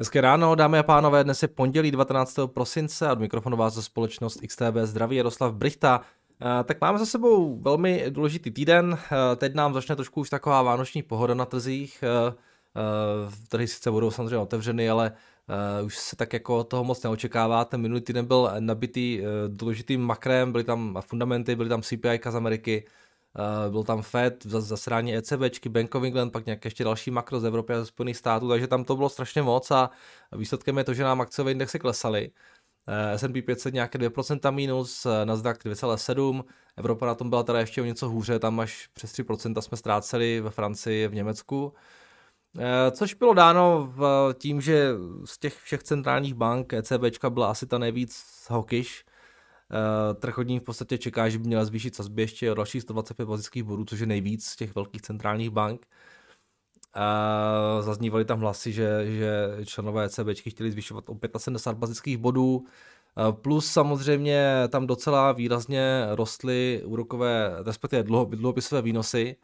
Hezké ráno, dámy a pánové, dnes je pondělí 19. prosince a od mikrofonu vás za společnost XTB zdraví Jaroslav Brichta. Eh, tak máme za sebou velmi důležitý týden, eh, teď nám začne trošku už taková vánoční pohoda na trzích, trhy sice budou samozřejmě otevřeny, ale už se tak jako toho moc neočekává. Ten minulý týden byl nabitý důležitým makrem, byly tam fundamenty, byly tam CPI z Ameriky, Uh, byl tam Fed, zasrání ECBčky, Bank of England, pak nějaké ještě další makro z Evropy a ze Spojených států, takže tam to bylo strašně moc a výsledkem je to, že nám akciové indexy klesaly. Uh, S&P 500 nějaké 2% minus, uh, Nasdaq 2,7%, Evropa na tom byla teda ještě o něco hůře, tam až přes 3% jsme ztráceli ve Francii, v Německu. Což bylo dáno v tím, že z těch všech centrálních bank ECBčka byla asi ta nejvíc Uh, trh od ní v podstatě čeká, že by měla zvýšit sazby ještě o dalších 125 bazických bodů, což je nejvíc z těch velkých centrálních bank. Uh, zaznívaly tam hlasy, že, že členové ECB chtěli zvyšovat o 75 bazických bodů, uh, plus samozřejmě tam docela výrazně rostly úrokové, respektive dluho, dluhopisové výnosy,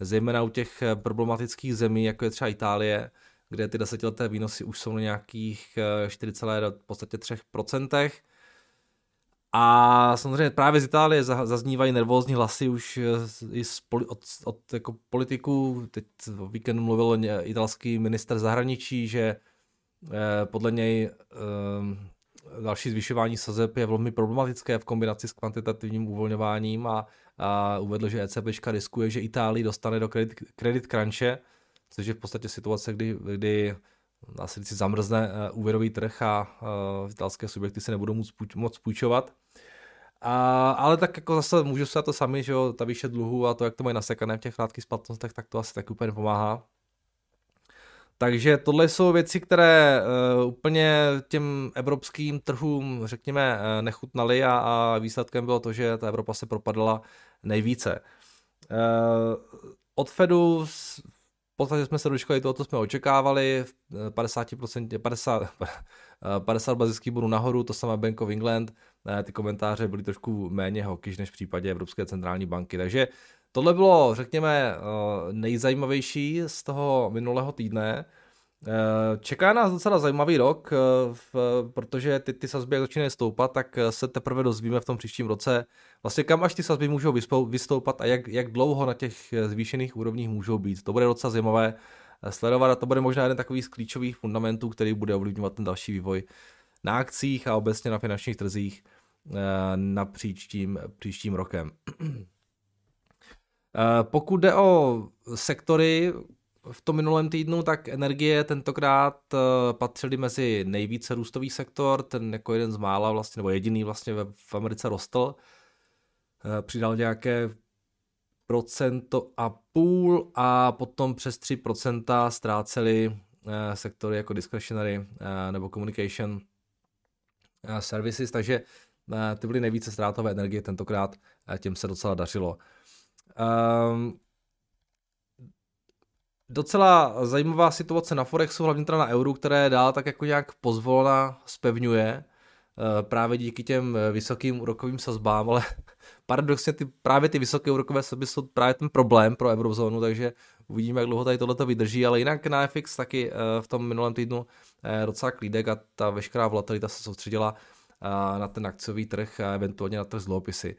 zejména u těch problematických zemí, jako je třeba Itálie, kde ty desetileté výnosy už jsou na nějakých 4,3%. A samozřejmě právě z Itálie zaznívají nervózní hlasy už eh, i z od, od jako politiků. Teď o víkendu mluvil italský minister zahraničí, že eh, podle něj eh, další zvyšování sazeb je velmi problematické v kombinaci s kvantitativním uvolňováním a, a uvedl, že ECB riskuje, že Itálii dostane do kredit, kredit crunche, což je v podstatě situace, kdy, kdy si zamrzne úvěrový trh a uh, italské subjekty se nebudou moc, moc půjčovat. A, ale tak jako zase můžu se to sami, že jo, ta výše dluhu a to, jak to mají nasekané v těch krátkých splatnostech, tak to asi tak úplně pomáhá. Takže tohle jsou věci, které uh, úplně těm evropským trhům, řekněme, uh, nechutnaly a, a výsledkem bylo to, že ta Evropa se propadla nejvíce. Uh, od Fedu v podstatě jsme se dočkali toho, co jsme očekávali, 50%, 50, 50 bazických bodů nahoru, to samé Bank of England, ty komentáře byly trošku méně hokyš než v případě Evropské centrální banky. Takže tohle bylo, řekněme, eh, nejzajímavější z toho minulého týdne. Eh, čeká nás docela zajímavý rok, eh, protože ty, ty sazby, jak začínají stoupat, tak se teprve dozvíme v tom příštím roce, vlastně kam až ty sazby můžou vystoupat a jak, jak dlouho na těch zvýšených úrovních můžou být. To bude docela zajímavé sledovat a to bude možná jeden takový z klíčových fundamentů, který bude ovlivňovat ten další vývoj na akcích a obecně na finančních trzích eh, na příštím, příštím rokem. Eh, pokud jde o sektory v tom minulém týdnu, tak energie tentokrát eh, patřily mezi nejvíce růstový sektor, ten jako jeden z mála vlastně, nebo jediný vlastně v Americe rostl. Přidal nějaké procento a půl a potom přes 3% ztráceli sektory jako discretionary nebo communication services, takže eh, ty byly nejvíce ztrátové energie tentokrát, eh, těm se docela dařilo. Um, docela zajímavá situace na Forexu, hlavně teda na euru, které dál tak jako nějak pozvolna spevňuje, právě díky těm vysokým úrokovým sazbám, ale paradoxně ty, právě ty vysoké úrokové sazby jsou právě ten problém pro eurozónu, takže uvidíme, jak dlouho tady tohleto vydrží, ale jinak na FX taky v tom minulém týdnu Eh, docela klídek a ta veškerá volatilita se soustředila eh, na ten akciový trh a eventuálně na trh z dluhopisy.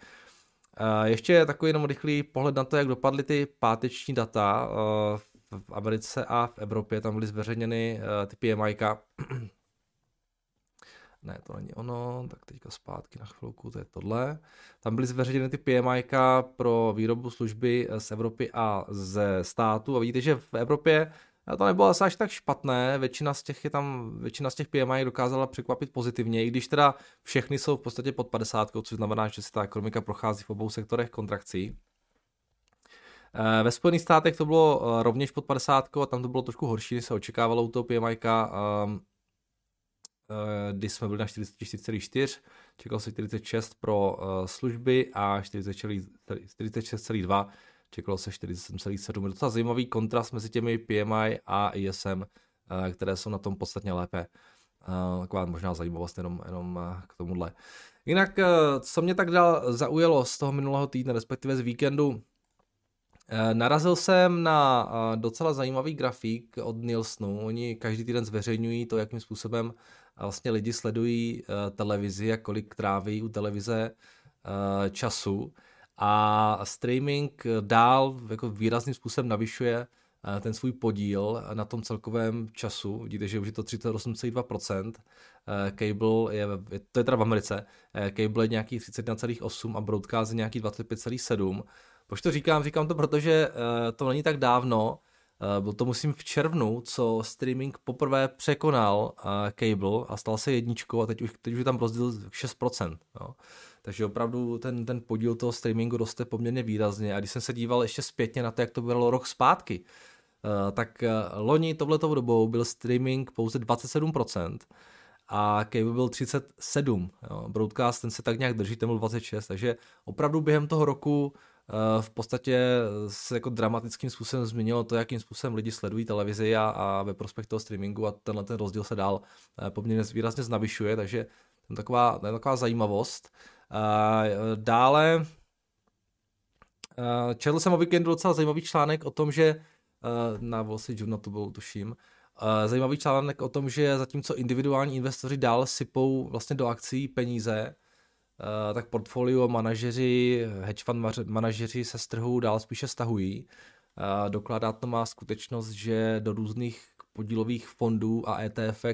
Eh, ještě takový jenom rychlý pohled na to, jak dopadly ty páteční data v Americe a v Evropě. Tam byly zveřejněny ty PMI. ne, to není ono, tak teďka zpátky na chvilku, to je tohle. Tam byly zveřejněny ty PMI pro výrobu služby z Evropy a ze státu a vidíte, že v Evropě a to nebylo asi až tak špatné, většina z těch je tam, většina z těch PMI dokázala překvapit pozitivně, i když teda všechny jsou v podstatě pod 50, což znamená, že si ta ekonomika prochází v obou sektorech kontrakcí. Eh, ve Spojených státech to bylo eh, rovněž pod 50 a tam to bylo trošku horší, než se očekávalo u toho PMI, eh, kdy jsme byli na 44,4, čekal se 46 pro služby a 46,2 čekalo se 47,7. Je docela zajímavý kontrast mezi těmi PMI a ISM, eh, které jsou na tom podstatně lépe. Eh, taková možná zajímavost jenom, jenom eh, k tomuhle. Jinak, co mě tak dál zaujalo z toho minulého týdne, respektive z víkendu, Narazil jsem na docela zajímavý grafik od Nielsenu. Oni každý týden zveřejňují to, jakým způsobem vlastně lidi sledují televizi a kolik tráví u televize času. A streaming dál jako výrazným způsobem navyšuje ten svůj podíl na tom celkovém času. Vidíte, že už je to 38,2%. Cable je, to je teda v Americe, cable je nějaký 31,8 a broadcast je nějaký 25,7. Proč to říkám? Říkám to, protože eh, to není tak dávno, eh, byl to musím v červnu, co streaming poprvé překonal eh, cable a stal se jedničkou a teď už, teď už je tam rozdíl 6%. Jo. Takže opravdu ten, ten podíl toho streamingu roste poměrně výrazně. A když jsem se díval ještě zpětně na to, jak to bylo rok zpátky, tak loni tohletou dobou byl streaming pouze 27% a cable byl 37. Jo. Broadcast ten se tak nějak drží, ten byl 26. Takže opravdu během toho roku v podstatě se jako dramatickým způsobem změnilo to, jakým způsobem lidi sledují televizi a, a ve prospěch toho streamingu a tenhle ten rozdíl se dál eh, poměrně výrazně znavyšuje, takže je taková, taková zajímavost. Dále eh, četl jsem o víkendu docela zajímavý článek o tom, že eh, na Wall Street Journal to byl, tuším, zajímavý článek o tom, že zatímco individuální investoři dál sypou vlastně do akcí peníze, Eh, tak portfolio manažeři, hedge fund manažeři se z trhu dál spíše stahují. Eh, dokládá to má skutečnost, že do různých podílových fondů a ETF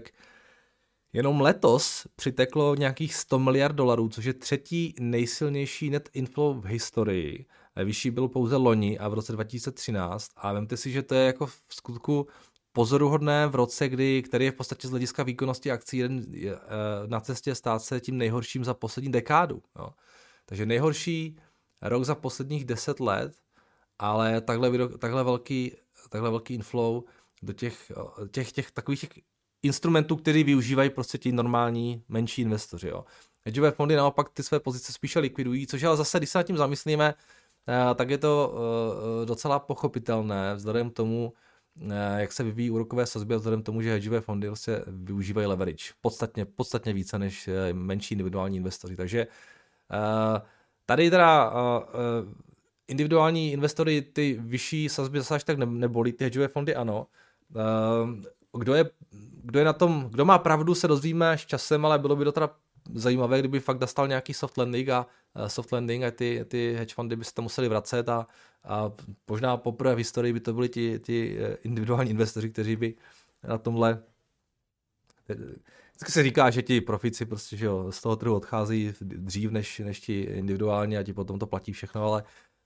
jenom letos přiteklo nějakých 100 miliard dolarů, což je třetí nejsilnější net inflow v historii. Eh, vyšší byl pouze loni a v roce 2013 a vemte si, že to je jako v skutku pozoruhodné v roce, kdy, který je v podstatě z hlediska výkonnosti akcí jeden, je, e, na cestě stát se tím nejhorším za poslední dekádu. Jo. Takže nejhorší rok za posledních deset let, ale takhle, takhle, velký, takhle velký inflow do těch, těch, těch takových těch instrumentů, který využívají prostě ti normální menší investoři. Jo. Hedžové fondy naopak ty své pozice spíše likvidují, což ale zase, když se nad tím zamyslíme, e, tak je to e, docela pochopitelné vzhledem k tomu, Eh, jak se vyvíjí úrokové sazby a vzhledem k tomu, že hedžové fondy vlastně využívají leverage podstatně, podstatně více než eh, menší individuální investoři. Takže eh, tady teda individuální investory ty vyšší sazby zase až tak nebolí, ty hedžové fondy ano. Kdo je, kdo je na tom, kdo má pravdu, se dozvíme až časem, ale bylo by to teda zajímavé, kdyby fakt dostal nějaký soft landing a soft landing a ty, ty hedge fundy by se tam museli vracet a a možná poprvé v historii by to byli ti, ti eh, individuální investoři, kteří by na tomhle Vždycky se říká, že ti profici prostě, že jo, z toho trhu odchází dřív než, než ti individuální a ti potom to platí všechno, ale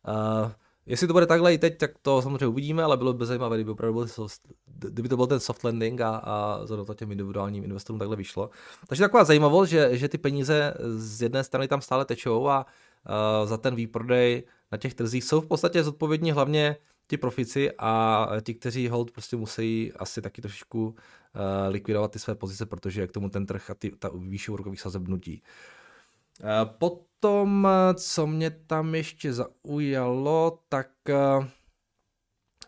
uh, jestli to bude takhle i teď, tak to samozřejmě uvidíme, ale bylo by zajímavé, kdyby opravdu byl, kdyby to byl ten soft landing a, a to těm individuálním investorům takhle vyšlo. Takže taková zajímavost, že, že ty peníze z jedné strany tam stále tečou a uh, za ten výprodej na těch trzích jsou v podstatě zodpovědní hlavně ti profici a ti, kteří hold prostě musí asi taky trošičku uh, likvidovat ty své pozice, protože jak tomu ten trh a ty, ta výše úrokových sazeb nutí. Uh, potom, co mě tam ještě zaujalo, tak uh,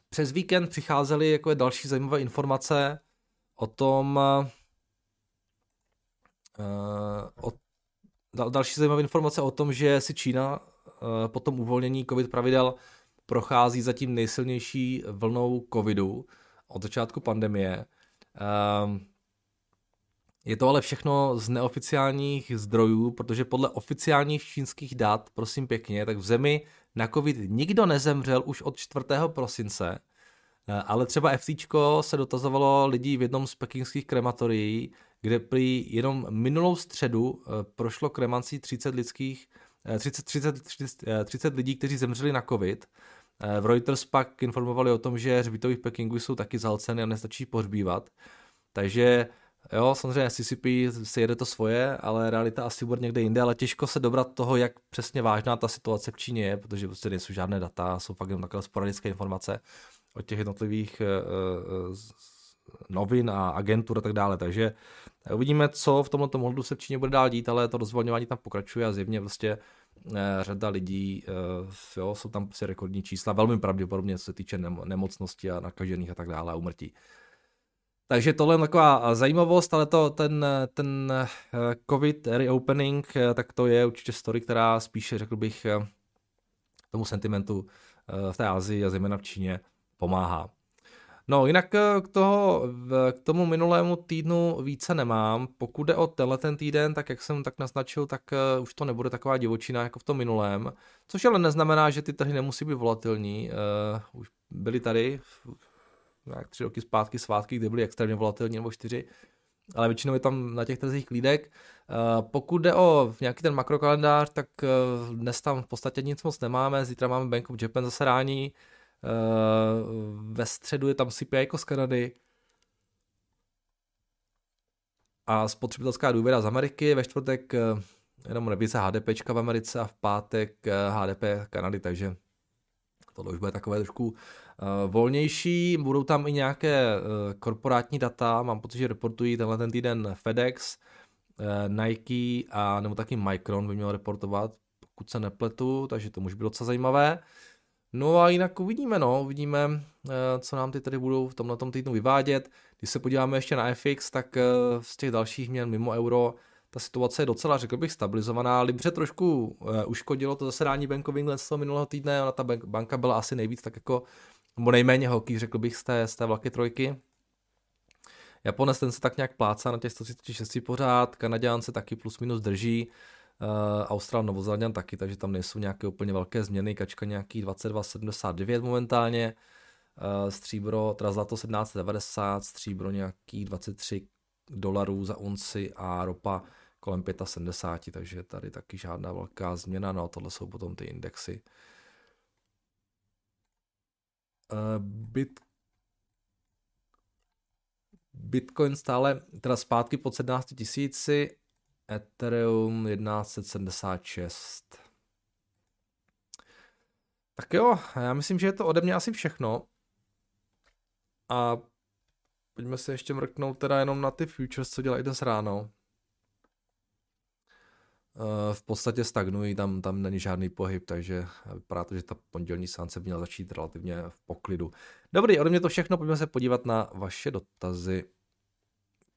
přes víkend přicházely jako další zajímavé informace o tom, uh, o, dal, další zajímavé informace o tom, že si Čína Eh, po tom uvolnění covid pravidel prochází zatím nejsilnější vlnou covidu od začátku pandemie. Ehm, je to ale všechno z neoficiálních zdrojů, protože podle oficiálních čínských dat, prosím pěkně, tak v zemi na covid nikdo nezemřel už od 4. prosince, eh, ale třeba FC se dotazovalo lidí v jednom z pekingských krematorií, kde prý jenom minulou středu eh, prošlo kremancí 30 lidských 30, 30, 30, 30 lidí, kteří zemřeli na covid. Eh, v Reuters pak informovali o tom, že hřbitovy v Pekingu jsou taky zalceny a nestačí pohřbívat. Takže jo, samozřejmě CCP si jede to svoje, ale realita asi bude někde jinde, ale těžko se dobrat toho, jak přesně vážná ta situace v Číně je, protože prostě nejsou žádné data, jsou fakt jen takové sporadické informace od těch jednotlivých uh, novin a agentur a tak dále. Takže uvidíme, co v tomto modulu se v Číně bude dál dít, ale to rozvolňování tam pokračuje a zjevně vlastně řada lidí, eh, jo, jsou tam prostě rekordní čísla, velmi pravděpodobně, co se týče nemocnosti a nakažených a tak dále a umrtí. Takže tohle je taková zajímavost, ale to, ten, ten COVID reopening, tak to je určitě story, která spíše, řekl bych, tomu sentimentu v té Asii a zejména v Číně pomáhá. No, jinak eh, k, toho, k tomu minulému týdnu více nemám. Pokud jde o tenhle ten týden, tak jak jsem tak naznačil, tak už to nebude taková divočina jako v tom minulém. Což ale neznamená, že ty trhy nemusí být volatilní. Už byly tady jak tři roky zpátky svátky, kde byly extrémně volatilní, nebo čtyři, ale většinou je tam na těch trzích klídek. Uh, pokud jde o nějaký ten makrokalendář, tak uh, dnes tam v podstatě nic moc nemáme. Zítra máme Bank of Japan zasedání, Eh, ve středu je tam CPI jako z Kanady. A spotřebitelská důvěra z Ameriky, ve čtvrtek eh, jenom revize HDP v Americe a v pátek HDP eh, Kanady, takže tohle už bude takové trošku volnější. Budou tam i nějaké korporátní data, mám pocit, že reportují tenhle ten týden FedEx, Nike a nebo taky Micron by měl reportovat, pokud se nepletu, takže to může být docela zajímavé. No a jinak uvidíme, no, uvidíme, eh, co nám ty tady budou v tomhle týdnu vyvádět. Když se podíváme ještě na FX, tak eh, z těch dalších měn mimo euro ta situace je docela, řekl bych, stabilizovaná. Libře trošku uškodilo to zasedání Bank of England z toho minulého týdne, ona ta banka byla asi nejvíc tak jako, nebo nejméně hoký, řekl bych, z té, z té vlaky trojky. Japonec ten se tak nějak plácá na těch 136 pořád, Kanaděn se taky plus minus drží, Uh, Austral, Novozélanděn taky, takže tam nejsou nějaké úplně velké změny. Kačka nějaký 22,79 momentálně. Uh, stříbro, teda zlato 17,90, stříbro nějaký 23 dolarů za unci a ropa kolem 75, takže tady taky žádná velká změna, no a tohle jsou potom ty indexy. Uh, bit, Bitcoin stále teda zpátky pod 17 tisíci, Ethereum 1176. Tak jo, já myslím, že je to ode mě asi všechno. A pojďme se ještě mrknout teda jenom na ty futures, co dělají dnes ráno. Eh, v podstatě stagnují, tam, tam není žádný pohyb, takže vypadá to, že ta pondělní sánce měla začít relativně v poklidu. Dobrý, ode mě to všechno, pojďme se podívat na vaše dotazy,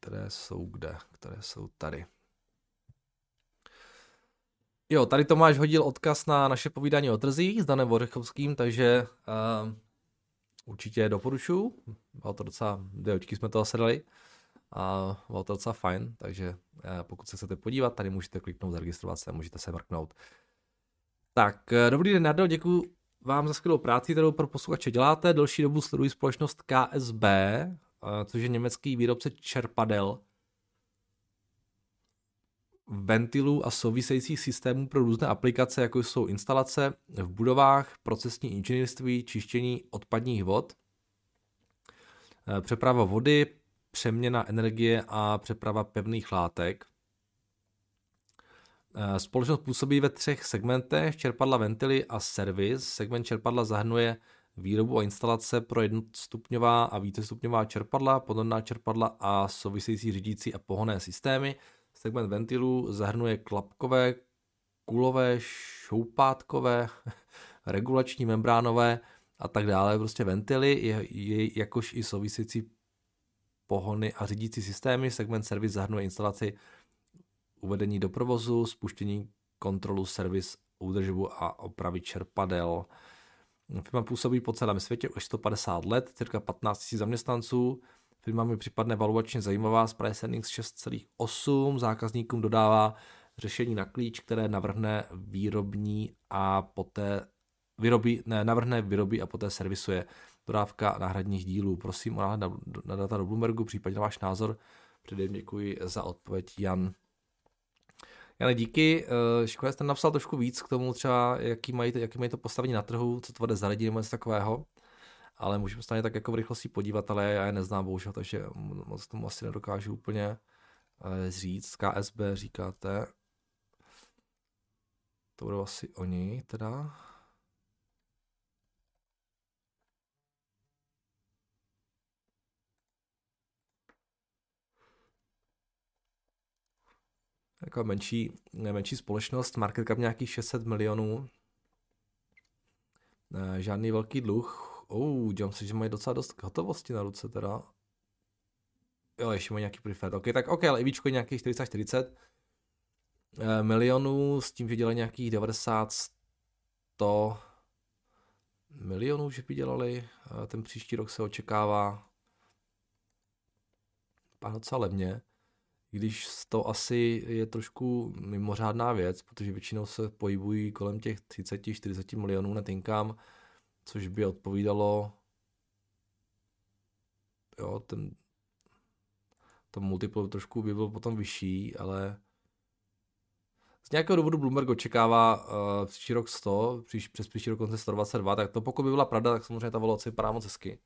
které jsou kde, které jsou tady. Jo, tady Tomáš hodil odkaz na naše povídání o trzích s Danem Vořechovským, takže uh, určitě doporučuji. Bylo to docela, dvě jsme toho sedali a bylo to docela fajn, takže uh, pokud se chcete podívat, tady můžete kliknout zaregistrovat se, můžete se mrknout. Tak, uh, dobrý den, Nardo, děkuji vám za skvělou práci, kterou pro posluchače děláte. Delší dobu sleduji společnost KSB, uh, což je německý výrobce čerpadel, ventilů a souvisejících systémů pro různé aplikace, jako jsou instalace v budovách, procesní inženýrství, čištění odpadních vod, eh, přeprava vody, přeměna energie a přeprava pevných látek. Eh, společnost působí ve třech segmentech, čerpadla, ventily a servis. Segment čerpadla zahrnuje výrobu a instalace pro jednostupňová a vícestupňová čerpadla, podvodná čerpadla a související řídící a pohonné systémy. Segment ventilů zahrnuje klapkové, kulové, šoupátkové, regulační membránové a tak dále, prostě ventily, je, je, jakož i související pohony a řídící systémy. Segment servis zahrnuje instalaci uvedení do provozu, spuštění, kontrolu, servis, údržbu a opravy čerpadel. Firma působí po celém světě už 150 let, cirka 15 000 zaměstnanců, Firma mi připadne valuačně zajímavá, s price earnings 6,8, zákazníkům dodává řešení na klíč, které navrhne výrobní a poté vyrobí, ne, navrhne, vyrobí a poté servisuje. Dodávka náhradních dílů. Prosím o náhled na, na data do Bloombergu, případně váš názor. Předem děkuji za odpověď Jan. Jane, díky. Eh, škoda, jste napsal trošku víc k tomu třeba, jaký mají, jaký mají to postavení na trhu, co to vede za lidi nebo něco takového ale můžeme se tak jako v rychlosti podívat, ale já je neznám bohužel, takže moc tomu asi nedokážu úplně eh, říct. KSB říkáte, to budou asi oni teda. Jako menší, menší společnost, market cap nějakých 600 milionů, eh, žádný velký dluh, Oh, dělám si, že mají docela dost hotovosti na ruce teda. Jo, ještě mají nějaký preferred. Ok, tak ok, ale IVčko je nějakých 440 eh, milionů s tím, že dělají nějakých 90, 100 milionů, že by dělali. Ten příští rok se očekává pár docela levně, když to asi je trošku mimořádná věc, protože většinou se pohybují kolem těch 30-40 milionů na tinkám, což by odpovídalo jo, ten to multiple trošku by byl potom vyšší, ale z nějakého důvodu Bloomberg očekává uh, příští rok 100, příš, přes příští rok konce 122, tak to pokud by byla pravda, tak samozřejmě ta valuace vypadá moc hezky.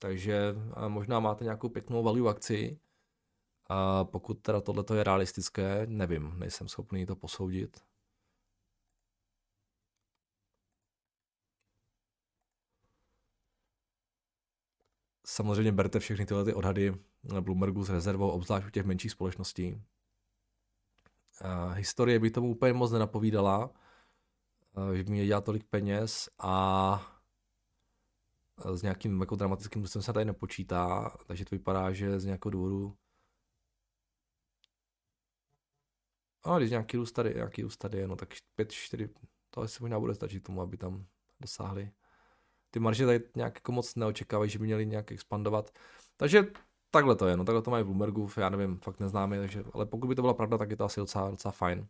Takže možná máte nějakou pěknou value akci. A pokud teda tohle je realistické, nevím, nejsem schopný to posoudit. Samozřejmě berte všechny tyhle ty odhady Bloombergu s rezervou, obzvlášť u těch menších společností. Uh, historie by tomu úplně moc nenapovídala, že by měl dělat tolik peněz a s nějakým jako dramatickým růstem se tady nepočítá, takže to vypadá, že z nějakého důvodu a když nějaký růst tady, nějaký růst tady je, no tak 5, 4, to asi možná bude stačit tomu, aby tam dosáhli ty marže tady nějak jako moc neočekávají, že by měli nějak expandovat. Takže takhle to je, no takhle to mají v Bloombergu, já nevím, fakt neznáme, takže, ale pokud by to byla pravda, tak je to asi docela, docela fajn.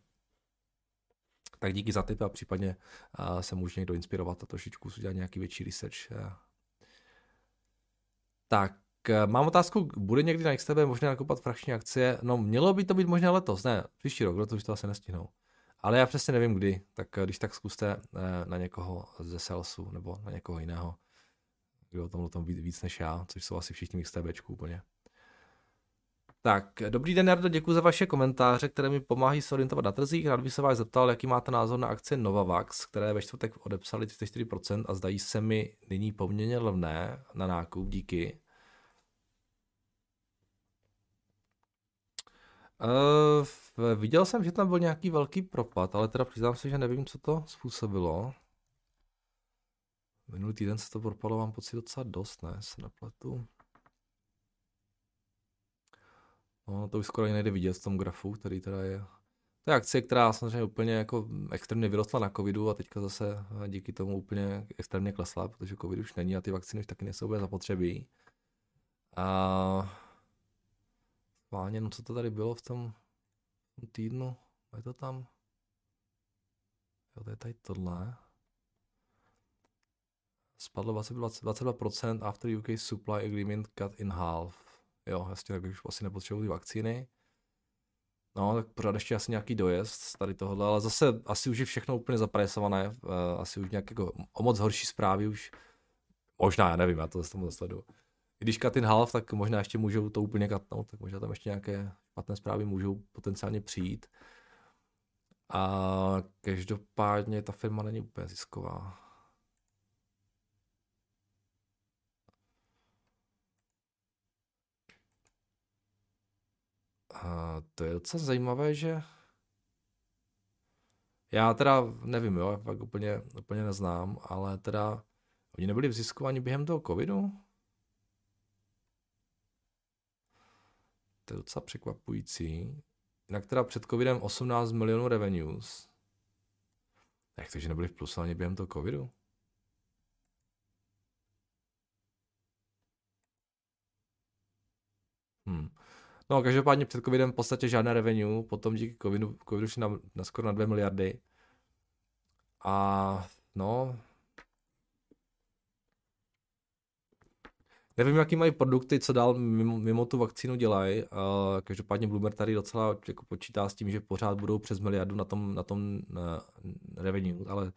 Tak díky za tip a případně uh, se může někdo inspirovat a trošičku udělat nějaký větší research. Uh. Tak, uh, mám otázku, bude někdy na XTB možné nakupovat frakční akcie? No, mělo by to být možná letos, ne, příští rok, letos už to asi nestihnou. Ale já přesně nevím kdy, tak eh, když tak zkuste eh, na někoho ze salesu nebo na někoho jiného, kdo o tom, tom ví víc než já, což jsou asi všichni XTBčku úplně. Tak, dobrý den, Jardo, děkuji za vaše komentáře, které mi pomáhají se orientovat na trzích. Rád bych se vás zeptal, jaký máte názor na akcie Novavax, které ve čtvrtek odepsali 34% a zdají se mi nyní poměrně levné na nákup, díky. Uh, Viděl jsem, že tam byl nějaký velký propad, ale teda přiznám se, že nevím, co to způsobilo. Minulý týden se to propadlo, mám pocit docela dost, ne? Se nepletu. No, to už skoro nejde vidět v tom grafu, který teda je. To je akcie, která samozřejmě úplně jako extrémně vyrostla na covidu a teďka zase díky tomu úplně extrémně klesla, protože covid už není a ty vakcíny už taky nejsou zapotřebí. A Váně, no co to tady bylo v tom týdnu, je to tam? Jo, to je tady tohle. Spadlo 22% after UK supply agreement cut in half. Jo, jasně, tak už asi nepotřebují vakcíny. No, tak pořád ještě asi nějaký dojezd tady tohle, ale zase asi už je všechno úplně zapresované, eh, asi už nějak jako o moc horší zprávy už, možná, já nevím, já to zase tomu zasleduju. Když cut in half, tak možná ještě můžou to úplně katnout, tak možná tam ještě nějaké špatné zprávy můžou potenciálně přijít. A každopádně ta firma není úplně zisková. A to je docela zajímavé, že já teda nevím, jo, fakt úplně, úplně neznám, ale teda oni nebyli v zisku ani během toho covidu? To je docela překvapující. Jinak teda před covidem 18 milionů revenues. Jak to, že nebyli v plusu ani během toho covidu? Hmm. No, každopádně před covidem v podstatě žádné revenue, potom díky covidu, covidu šli na, na skoro na 2 miliardy. A no, Nevím, jaký mají produkty, co dál mimo, mimo tu vakcínu dělají. Každopádně Bloomer tady docela jako počítá s tím, že pořád budou přes miliardu na tom, na tom uh, revenue, ale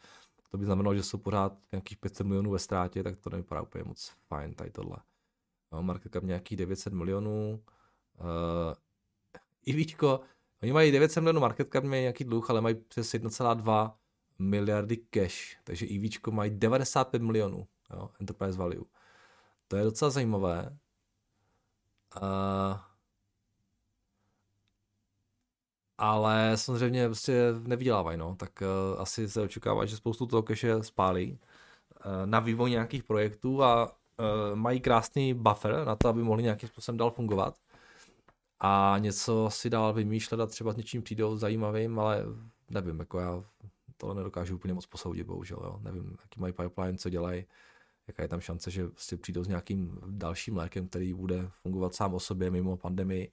to by znamenalo, že jsou pořád nějakých 500 milionů ve ztrátě, tak to nevypadá úplně moc fajn tady tohle. No, market cap nějakých 900 milionů. Uh, I víčko, oni mají 900 milionů market cap, mají nějaký dluh, ale mají přes 1,2 miliardy cash, takže EVčko mají 95 milionů, jo, enterprise value. To je docela zajímavé. Uh, ale samozřejmě prostě nevydělávají, no. Tak uh, asi se očekává, že spoustu toho keše spálí uh, na vývoj nějakých projektů a uh, mají krásný buffer na to, aby mohli nějakým způsobem dál fungovat a něco si dál vymýšlet a třeba s něčím přijdou zajímavým, ale nevím, jako já tohle nedokážu úplně moc posoudit, bohužel. Jo. Nevím, jaký mají pipeline, co dělají, jaká je tam šance, že vlastně přijdou s nějakým dalším lékem, který bude fungovat sám o sobě mimo pandemii.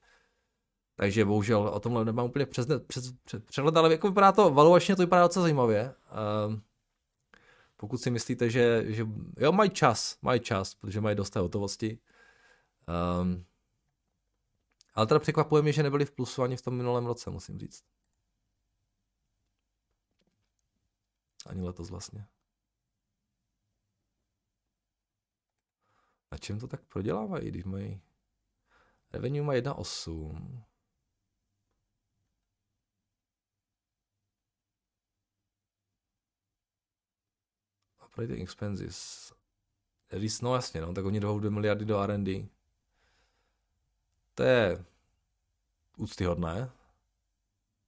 Takže bohužel o tomhle nemám úplně přes, přes, přes, přehled, ale jako vypadá to, valuačně to vypadá docela zajímavě. Um, pokud si myslíte, že, že jo, mají čas, mají čas, protože mají dost hotovosti. Um, ale teda překvapuje mě, že nebyli v plusu ani v tom minulém roce, musím říct. Ani letos vlastně. Na čem to tak prodělávají, když mají revenue má 1,8. Operating expenses. No jasně, no, tak oni jdou 2 miliardy do R&D. To je úctyhodné.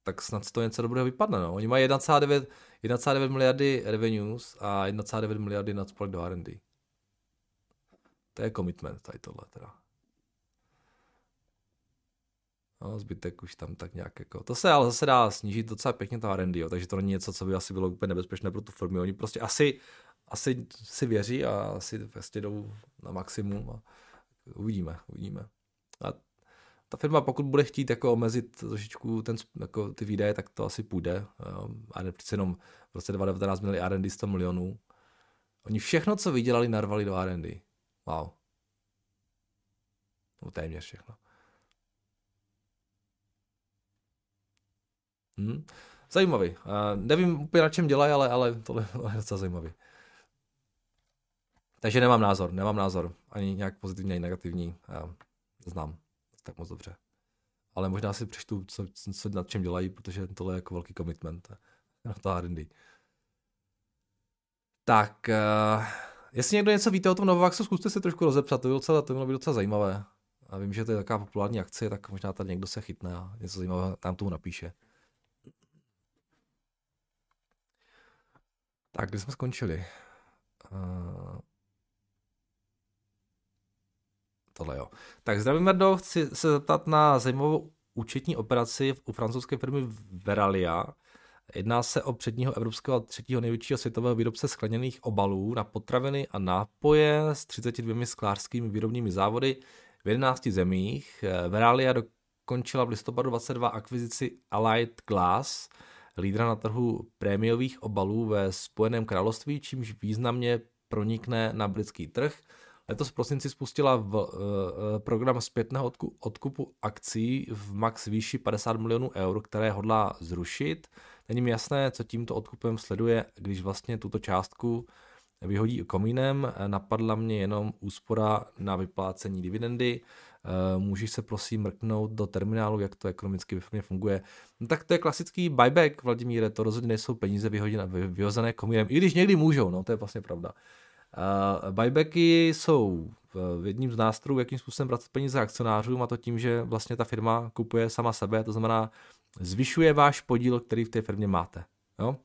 Tak snad toho něco dobrého vypadne. No. Oni mají 1,9, 1,9 miliardy revenues a 1,9 miliardy na do R&D. To je commitment tady tohle teda. No, zbytek už tam tak nějak jako, to se ale zase dá snížit docela pěkně to R&D, jo, takže to není něco, co by asi bylo úplně nebezpečné pro tu firmu. Oni prostě asi, asi si věří a asi vlastně jdou na maximum a uvidíme, uvidíme. A ta firma, pokud bude chtít jako omezit trošičku ten, jako ty výdaje, tak to asi půjde. A ne přece jenom v roce 2019 měli R&D 100 milionů. Oni všechno, co vydělali, narvali do R&D. Wow. No téměř všechno. Hmm. Zajímavý. Uh, nevím úplně na čem dělají, ale, ale tohle je docela zajímavý. Takže nemám názor, nemám názor. Ani nějak pozitivní, ani negativní. Já znám tak moc dobře. Ale možná si přečtu, co, co nad čem dělají, protože tohle je jako velký commitment na to R&D. Tak, uh, jestli někdo něco víte o tom Novavaxu, zkuste se trošku rozepsat, to by, docela, to by bylo docela zajímavé. A vím, že to je taková populární akce, tak možná tady někdo se chytne a něco zajímavého tam tomu napíše. Tak, kde jsme skončili? Uh, tohle jo. Tak zdravím, Merdo, chci se zeptat na zajímavou účetní operaci u francouzské firmy Veralia. Jedná se o předního evropského a třetího největšího světového výrobce skleněných obalů na potraviny a nápoje s 32 sklářskými výrobními závody v 11 zemích. Veralia dokončila v listopadu 22 akvizici Allied Glass, lídra na trhu prémiových obalů ve Spojeném království, čímž významně pronikne na britský trh. Letos v prosinci spustila v, uh, program zpětného odkupu akcí v max výši 50 milionů eur, které hodlá zrušit. Není mi jasné, co tímto odkupem sleduje, když vlastně tuto částku vyhodí komínem. Napadla mě jenom úspora na vyplácení dividendy. Eh, můžeš se prosím mrknout do terminálu, jak to ekonomicky funguje. No, tak to je klasický buyback, Vladimíre, to rozhodně nejsou peníze vyhozené komínem, i když někdy můžou, no to je vlastně pravda. Uh, buybacky jsou jedním z nástrojů, jakým způsobem vracet peníze akcionářům a to tím, že vlastně ta firma kupuje sama sebe, to znamená zvyšuje váš podíl, který v té firmě máte. Jo?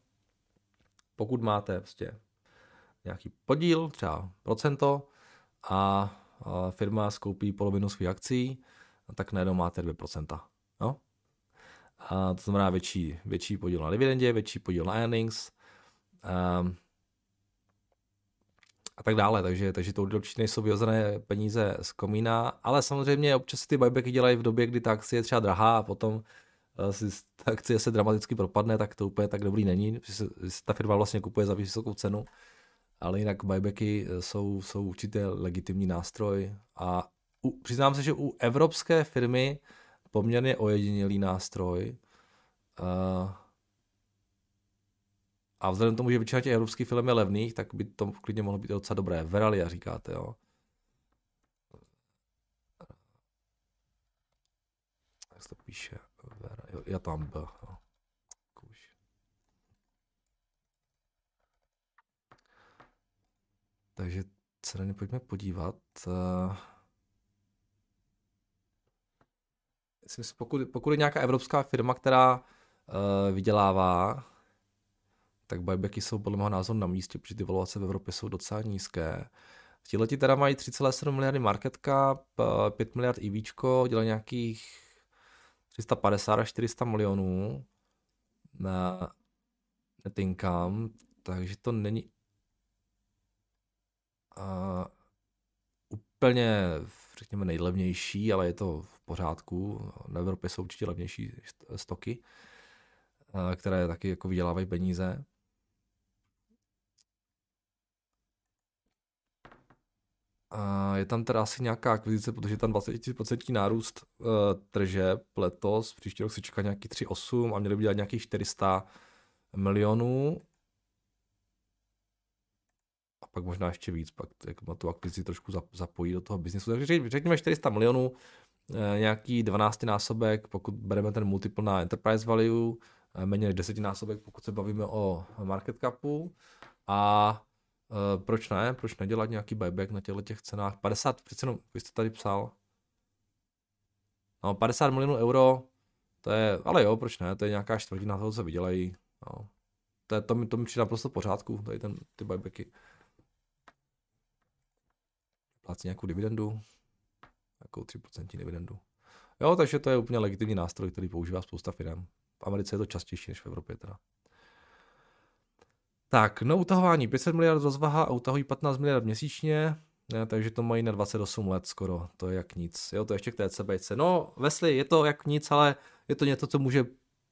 Pokud máte prostě nějaký podíl, třeba procento a firma skoupí polovinu svých akcí, tak najednou máte 2%. Jo? A to znamená větší, větší podíl na dividendě, větší podíl na earnings. Um, a tak dále. Takže, takže to určitě nejsou vyhozené peníze z komína, ale samozřejmě občas ty buybacky dělají v době, kdy ta akcie je třeba drahá a potom si ta akcie se dramaticky propadne, tak to úplně tak dobrý není, protože ta firma vlastně kupuje za vysokou cenu, ale jinak buybacky eh, jsou, jsou určitě legitimní nástroj a u, přiznám se, že u evropské firmy poměrně ojedinělý nástroj, uh, a vzhledem k tomu, že většina těch evropských filmů je levných, tak by to klidně mohlo být docela dobré. Veralia říkáte, jo? Jak se to píše? Vera, jo, já tam B. Jo. Takže se na ně pojďme podívat. Uh, pokud, pokud je nějaká evropská firma, která uh, vydělává, tak buybacky jsou podle mého názoru na místě, protože ty valuace v Evropě jsou docela nízké. Tihleti teda mají 3,7 miliardy market cap, 5 miliard EV, dělají nějakých 350 až 400 milionů. Na, net income, takže to není uh, úplně, řekněme, nejlevnější, ale je to v pořádku. Na Evropě jsou určitě levnější stoky, uh, které taky jako vydělávají peníze. A je tam teda asi nějaká akvizice, protože tam 20% nárůst uh, tržeb letos, příští rok se čeká nějaký 3,8 a měli by dělat nějakých 400 milionů. A pak možná ještě víc, pak jak na tu akvizici trošku zapojí do toho biznesu. Takže řekněme 400 milionů, uh, nějaký 12 násobek, pokud bereme ten multiple na enterprise value, uh, méně než 10 násobek, pokud se bavíme o market capu. A Uh, proč ne? Proč nedělat nějaký buyback na těchto těch cenách? 50, přece jenom, vy jste tady psal. No, 50 milionů euro, to je, ale jo, proč ne? To je nějaká čtvrtina toho, co vydělají. No. To, je, to, mi, to mi přijde naprosto pořádku, tady ten, ty buybacky. Plácí nějakou dividendu, nějakou 3% dividendu. Jo, takže to je úplně legitimní nástroj, který používá spousta firm. V Americe je to častější než v Evropě teda. Tak, no utahování 500 miliard rozvaha a utahují 15 miliard měsíčně, ne, takže to mají na 28 let skoro, to je jak nic. Jo, to ještě k té CBC. No, Wesley, je to jak nic, ale je to něco, co může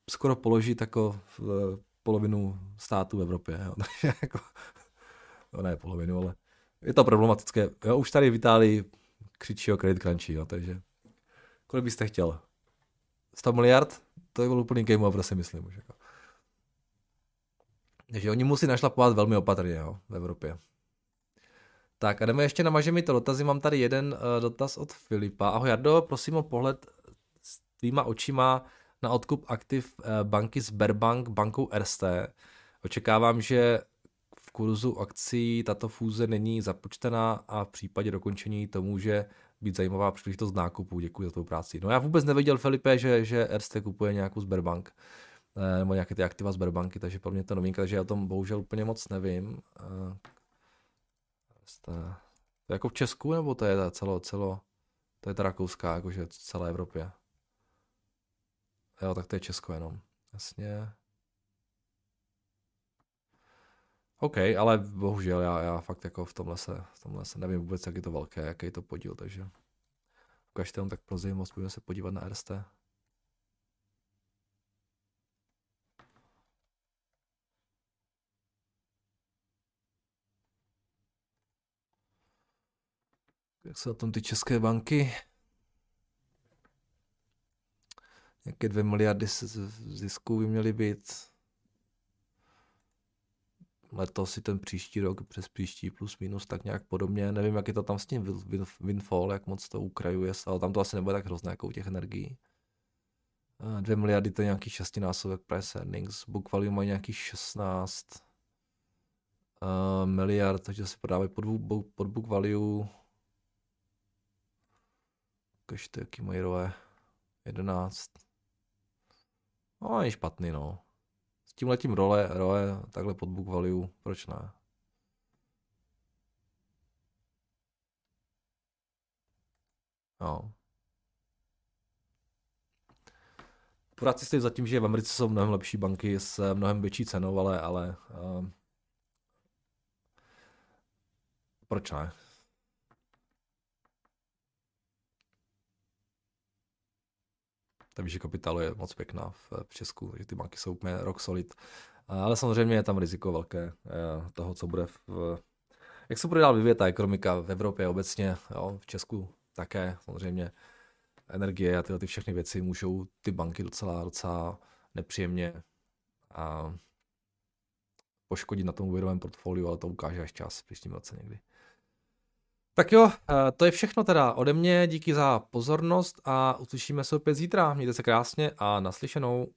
skoro položit jako v polovinu států v Evropě. Jo. Jako, no ne polovinu, ale je to problematické. Jo, už tady v Itálii křičí o credit crunchy, jo, takže kolik byste chtěl? 100 miliard? To je byl úplný game over, si myslím. Už jako. Takže oni musí našlapovat velmi opatrně jo, v Evropě. Tak a jdeme ještě na mi to dotazy. Mám tady jeden uh, dotaz od Filipa. Ahoj Jardo, prosím o pohled s tvýma očima na odkup aktiv uh, banky Sberbank bankou RST. Očekávám, že v kurzu akcí tato fúze není započtená a v případě dokončení to může být zajímavá příležitost nákupu. Děkuji za tvou práci. No já vůbec nevěděl, Filipe, že, že RST kupuje nějakou Sberbank. Eh, nebo nějaké ty aktiva Sberbanky, takže pro mě to novinka, takže já o tom bohužel úplně moc nevím. Eh, to je jako v Česku, nebo to je celo, celo, to je ta rakouská, jakože v celé Evropě. Jo, tak to je Česko jenom. Jasně. OK, ale bohužel já, já fakt jako v tomhle se, v tomhle se nevím vůbec, jak je to velké, jaký je to podíl, takže ukažte jenom tak pro zajímavost, budeme se podívat na RST. Jak jsou tam ty české banky? Nějaké dvě miliardy zisků by měly být. Letos si ten příští rok, přes příští plus minus, tak nějak podobně. Nevím, jak je to tam s tím windfall, jak moc to ukrajuje, ale tam to asi nebude tak hrozné jako u těch energií. Dvě miliardy to je nějaký šestinásobek price earnings, book value mají nějaký 16 uh, miliard, takže se prodávají pod, pod book value Ukažte, jaký mají roje. 11. No, není špatný, no. S tím letím role, role, takhle pod book value, proč ne? No. Pořád si stojí za tím, že v Americe jsou mnohem lepší banky s mnohem větší cenou, ale, ale uh, proč ne? Ta výše kapitálu je moc pěkná v, v Česku, že ty banky jsou úplně rock solid. Ale samozřejmě je tam riziko velké eh, toho, co bude v, jak se bude dál vyvíjet ta ekonomika v Evropě obecně, jo, v Česku také samozřejmě energie a tyhle ty všechny věci můžou ty banky docela, docela nepříjemně a poškodit na tom úvěrovém portfoliu, ale to ukáže až čas v příštím roce někdy. Tak jo, eh, to je všechno teda ode mě, díky za pozornost a uslyšíme se opět zítra. Mějte se krásně a naslyšenou.